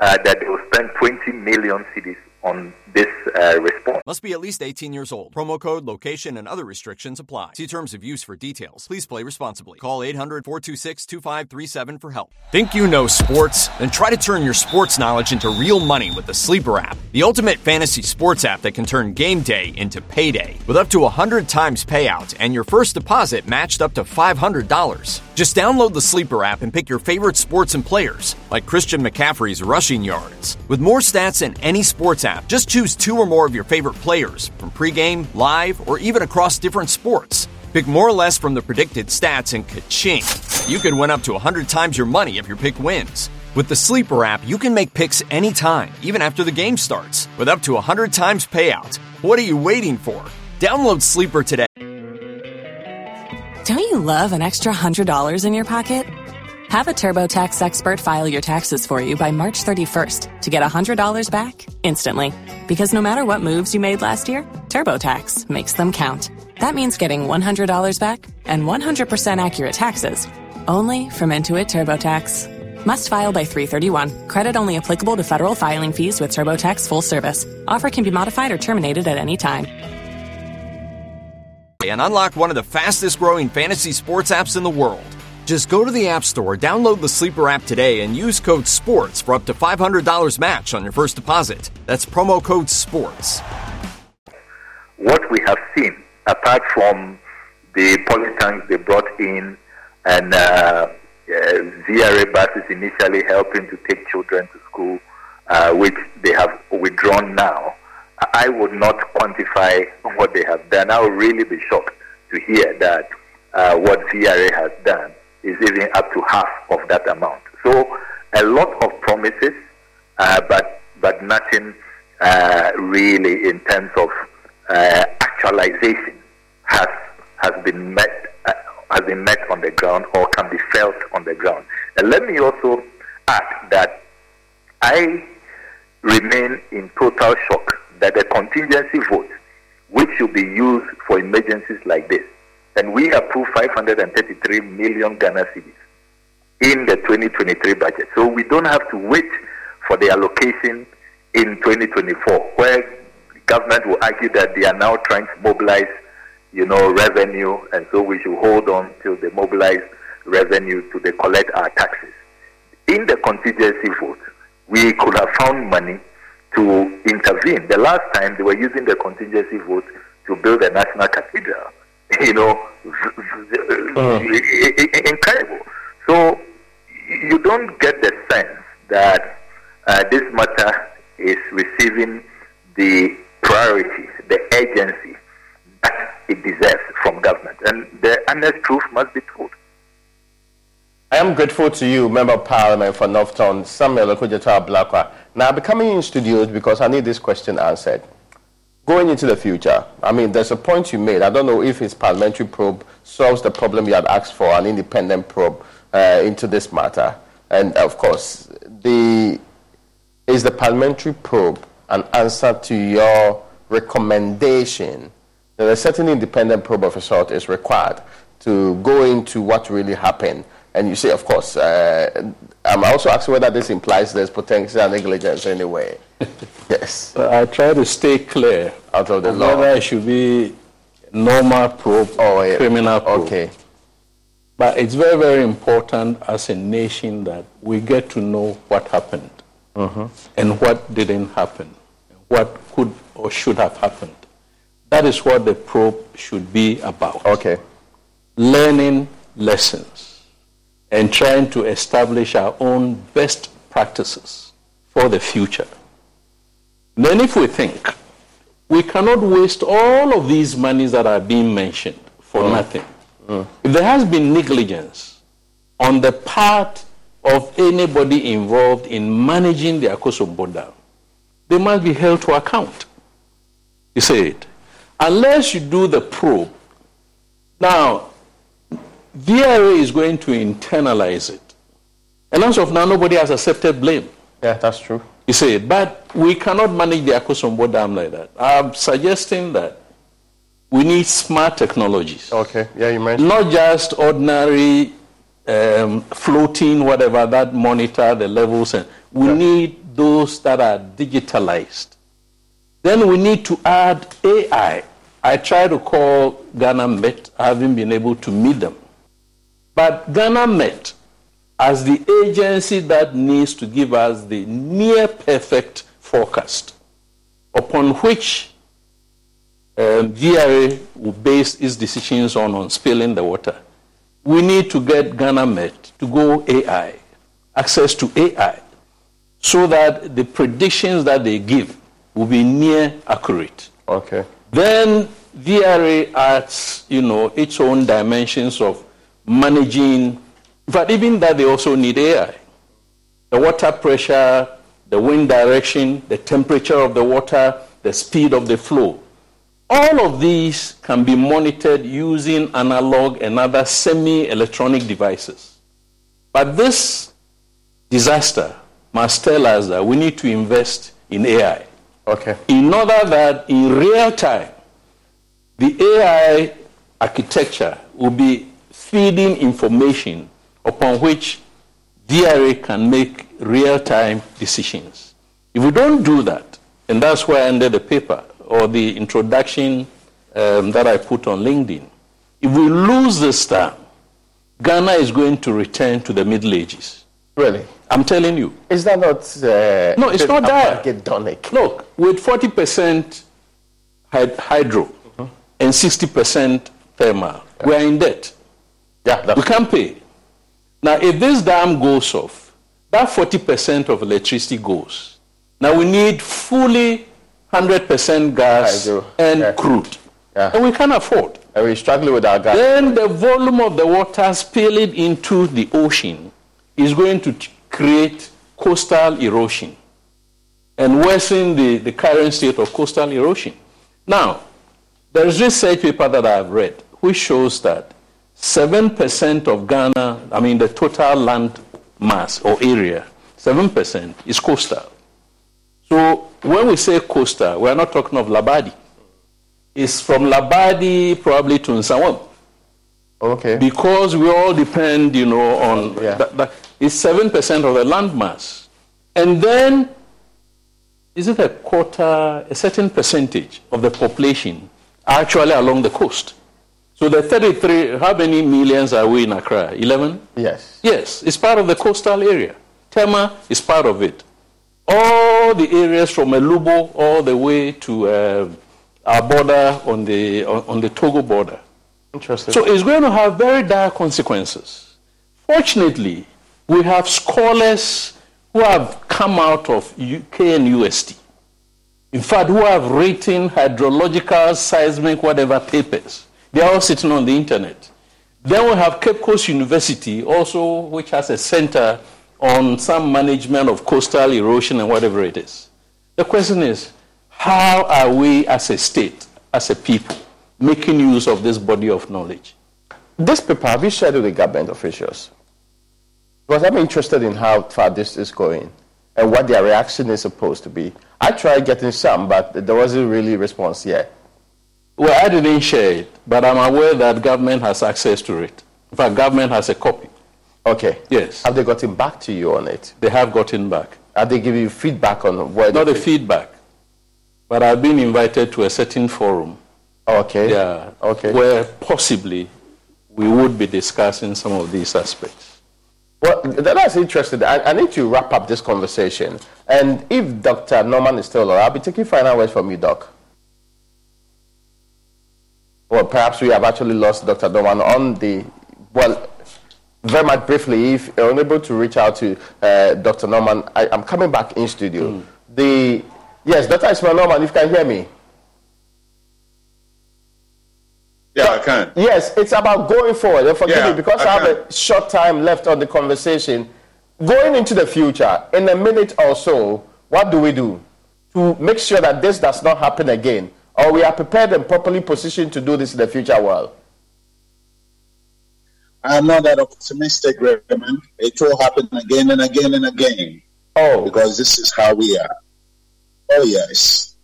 uh, that they will spend 20 million cedis on this uh, response. Must be at least 18 years old. Promo code, location, and other restrictions apply. See terms of use for details. Please play responsibly. Call 800 426 2537 for help. Think you know sports? Then try to turn your sports knowledge into real money with the Sleeper app, the ultimate fantasy sports app that can turn game day into payday with up to 100 times payout and your first deposit matched up to $500. Just download the Sleeper app and pick your favorite sports and players, like Christian McCaffrey's rushing yards. With more stats than any sports app, just choose two or more of your favorite players from pregame, live, or even across different sports. Pick more or less from the predicted stats and ka-ching. You can win up to 100 times your money if your pick wins. With the Sleeper app, you can make picks anytime, even after the game starts, with up to 100 times payout. What are you waiting for? Download Sleeper today. Don't you love an extra $100 in your pocket? Have a TurboTax expert file your taxes for you by March 31st to get $100 back instantly. Because no matter what moves you made last year, TurboTax makes them count. That means getting $100 back and 100% accurate taxes only from Intuit TurboTax. Must file by 331. Credit only applicable to federal filing fees with TurboTax full service. Offer can be modified or terminated at any time and unlock one of the fastest growing fantasy sports apps in the world. Just go to the App Store, download the Sleeper app today, and use code SPORTS for up to $500 match on your first deposit. That's promo code SPORTS. What we have seen, apart from the polytanks they brought in and uh, uh, VRA buses initially helping to take children to school, uh, which they have withdrawn now, I would not quantify what they have done. I would really be shocked to hear that uh, what VRA has done is even up to half of that amount. So a lot of promises, uh, but but nothing uh, really in terms of uh, actualization has has been met uh, has been met on the ground or can be felt on the ground. And let me also add that I remain in total shock that the contingency vote, which should be used for emergencies like this, and we approved 533 million Ghana cedis in the 2023 budget. So we don't have to wait for the allocation in 2024, where government will argue that they are now trying to mobilize, you know, revenue, and so we should hold on till they mobilize revenue to they collect our taxes. In the contingency vote, we could have found money to intervene. The last time they were using the contingency vote to build a national cathedral. You know, uh. incredible. So you don't get the sense that uh, this matter is receiving the priority, the agency that it deserves from government. And the honest truth must be told. I am grateful to you, Member of Parliament for North Tongu, Samuel Okudzeto Ablakwa. Now, I'll be coming in studios because I need this question answered. Going into the future, I mean, there's a point you made. I don't know if his parliamentary probe solves the problem you had asked for, an independent probe uh, into this matter. And of course, the, is the parliamentary probe an answer to your recommendation that a certain independent probe of a sort is required to go into what really happened and you say, of course, uh, I'm also asking whether this implies there's potential negligence anyway. yes. I try to stay clear out of the of law. Whether it should be normal probe, oh, yeah. criminal probe. Okay. But it's very, very important as a nation that we get to know what happened mm-hmm. and what didn't happen, what could or should have happened. That is what the probe should be about. Okay. Learning lessons and trying to establish our own best practices for the future. Then, if we think we cannot waste all of these monies that are being mentioned for mm. nothing, mm. if there has been negligence on the part of anybody involved in managing the Akosombo border, they must be held to account. He said. Unless you do the probe. Now, VRA is going to internalize it. And as of now, nobody has accepted blame. Yeah, that's true. You see, but we cannot manage the Akosombo Dam like that. I'm suggesting that we need smart technologies. Okay, yeah, you mentioned. Not just ordinary um, floating, whatever, that monitor the levels. And we yeah. need those that are digitalized. Then we need to add AI. I try to call Ghana Met, I haven't been able to meet them. But Ghana Met as the agency that needs to give us the near perfect forecast upon which um, VRA will base its decisions on, on spilling the water. we need to get Ghana Met to go AI, access to AI, so that the predictions that they give will be near accurate. Okay. Then VRA adds, you know, its own dimensions of managing, but even that they also need AI. The water pressure, the wind direction, the temperature of the water, the speed of the flow. All of these can be monitored using analog and other semi electronic devices. But this disaster must tell us that we need to invest in AI. Okay. In order that in real time, the AI architecture will be feeding information upon which VRA can make real time decisions. If we don't do that, and that's why I ended the paper or the introduction um, that I put on LinkedIn, if we lose this time, Ghana is going to return to the Middle Ages. Really? I'm telling you. Is that not? Uh, no, it's not that. Look, with 40% hydro mm-hmm. and 60% thermal, yeah. we are in debt. Yeah, we can't pay. Now, if this dam goes off, that 40% of electricity goes. Now we need fully 100% gas and yeah. crude. Yeah. And we can't afford. And we're struggling with our gas. Then the volume of the water spilling into the ocean is going to create coastal erosion and worsen the, the current state of coastal erosion. Now, there is research paper that I've read which shows that 7% of Ghana, I mean the total land mass or area, 7% is coastal. So when we say coastal, we're not talking of Labadi. It's from Labadi probably to Nsawam. Okay. Because we all depend, you know, on yeah. that, that is 7% of the land mass. And then, is it a quarter, a certain percentage of the population actually along the coast? So the 33, how many millions are we in Accra? 11? Yes. Yes, it's part of the coastal area. Tema is part of it. All the areas from Elubo all the way to uh, our border on the, on, on the Togo border. Interesting. So it's going to have very dire consequences. Fortunately, we have scholars who have come out of UK and UST. In fact, who have written hydrological, seismic, whatever papers they're all sitting on the internet. Then we have Cape Coast University, also, which has a center on some management of coastal erosion and whatever it is. The question is, how are we as a state, as a people, making use of this body of knowledge? This paper, have you shared with the government officials? Because I'm interested in how far this is going and what their reaction is supposed to be. I tried getting some, but there wasn't really response yet. Well, I didn't share it, but I'm aware that government has access to it. In fact, government has a copy. Okay. Yes. Have they gotten back to you on it? They have gotten back. Have they given you feedback on what? Not a feedback, but I've been invited to a certain forum. Okay. Yeah. Okay. Where possibly we would be discussing some of these aspects. Well, that's interesting. I, I, need to wrap up this conversation. And if Dr. Norman is still alive, I'll be taking final words from you, Doc. Well, perhaps we have actually lost Dr. Norman on the, well, very much briefly, if you're unable to reach out to uh, Dr. Norman, I, am coming back in studio. Mm. The, yes, Dr. Ishmael Norman, if you can hear me. Yeah, I can. Yes, it's about going forward. And forgive yeah, me because I, I have a short time left on the conversation. Going into the future, in a minute or so, what do we do to make sure that this does not happen again? Or we are prepared and properly positioned to do this in the future world? I'm not that optimistic, Raymond. It will happen again and again and again. Oh. Because this is how we are. Oh, yes.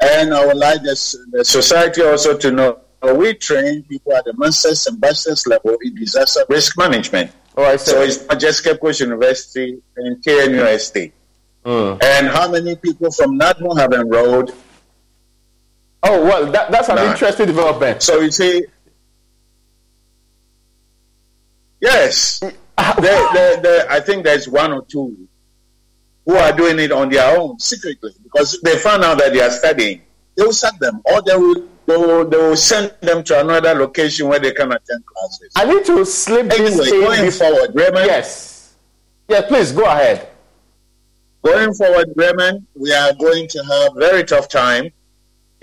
And I would like this, the society also to know we train people at the master's and bachelor's level in disaster risk management. Oh, I see. So it's not just Cape Coast University and KNUST. Mm. And how many people from NADMO have enrolled Oh, well, that, that's an interesting development. So you see, yes, I think there's one or two who are doing it on their own secretly because they found out that they are studying. they will sack them, or they will, they will, they will send them to another location where they can attend classes. I need to slip anyway, this in going forward, Raymond. Yes. Yes, please go ahead. Going forward, Raymond, we are going to have very tough time,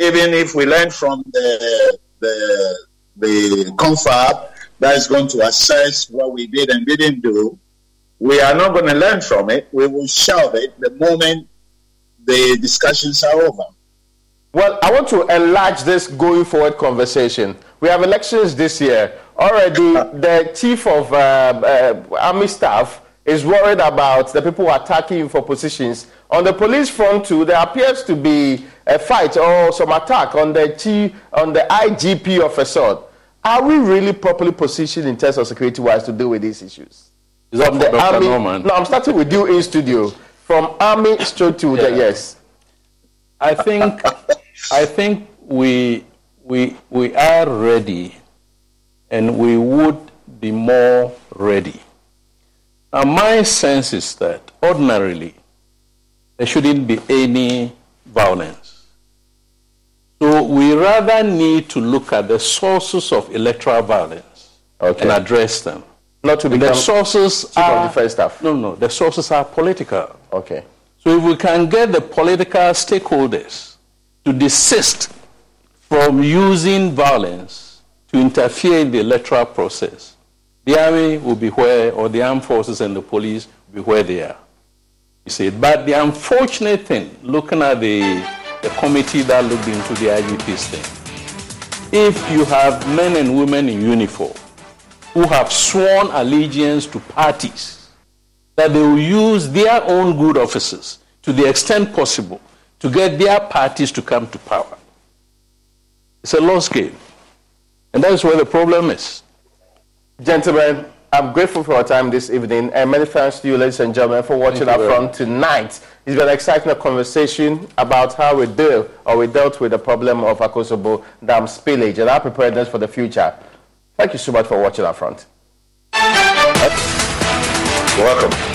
even if we learn from the the the confab that is going to assess what we did and didn't do. We are not going to learn from it. We will shelve it the moment the discussions are over. Well, I want to enlarge this going forward conversation. We have elections this year. Already, the chief of uh, uh, army staff is worried about the people attacking him for positions. On the police front, too, there appears to be a fight or some attack on the chief, on the IGP of Esot. Are we really properly positioned in terms of security-wise to deal with these issues? Is that the Dr. army? Norman? No, I'm starting with you in studio. From army straight to the yes. I think I think we we we are ready and we would be more ready. Now my sense is that ordinarily there shouldn't be any violence. So we rather need to look at the sources of electoral violence Okay. and address them. Not to become the sources are defense staff. no no the sources are political. Okay. So if we can get the political stakeholders to desist from using violence to interfere in the electoral process, the army will be where, or the armed forces and the police will be where they are. You see, but the unfortunate thing, looking at the, the committee that looked into the IGP's thing, if you have men and women in uniform who have sworn allegiance to parties, that they will use their own good offices to the extent possible to get their parties to come to power. It's a lost game. And that is where the problem is. Gentlemen, I'm grateful for your time this evening, and many thanks to you, ladies and gentlemen, for watching Thank up front tonight. It's been an exciting conversation about how we deal or we dealt with the problem of Akosombo Dam spillage and our preparedness for the future. Thank you so much for watching up front. Welcome.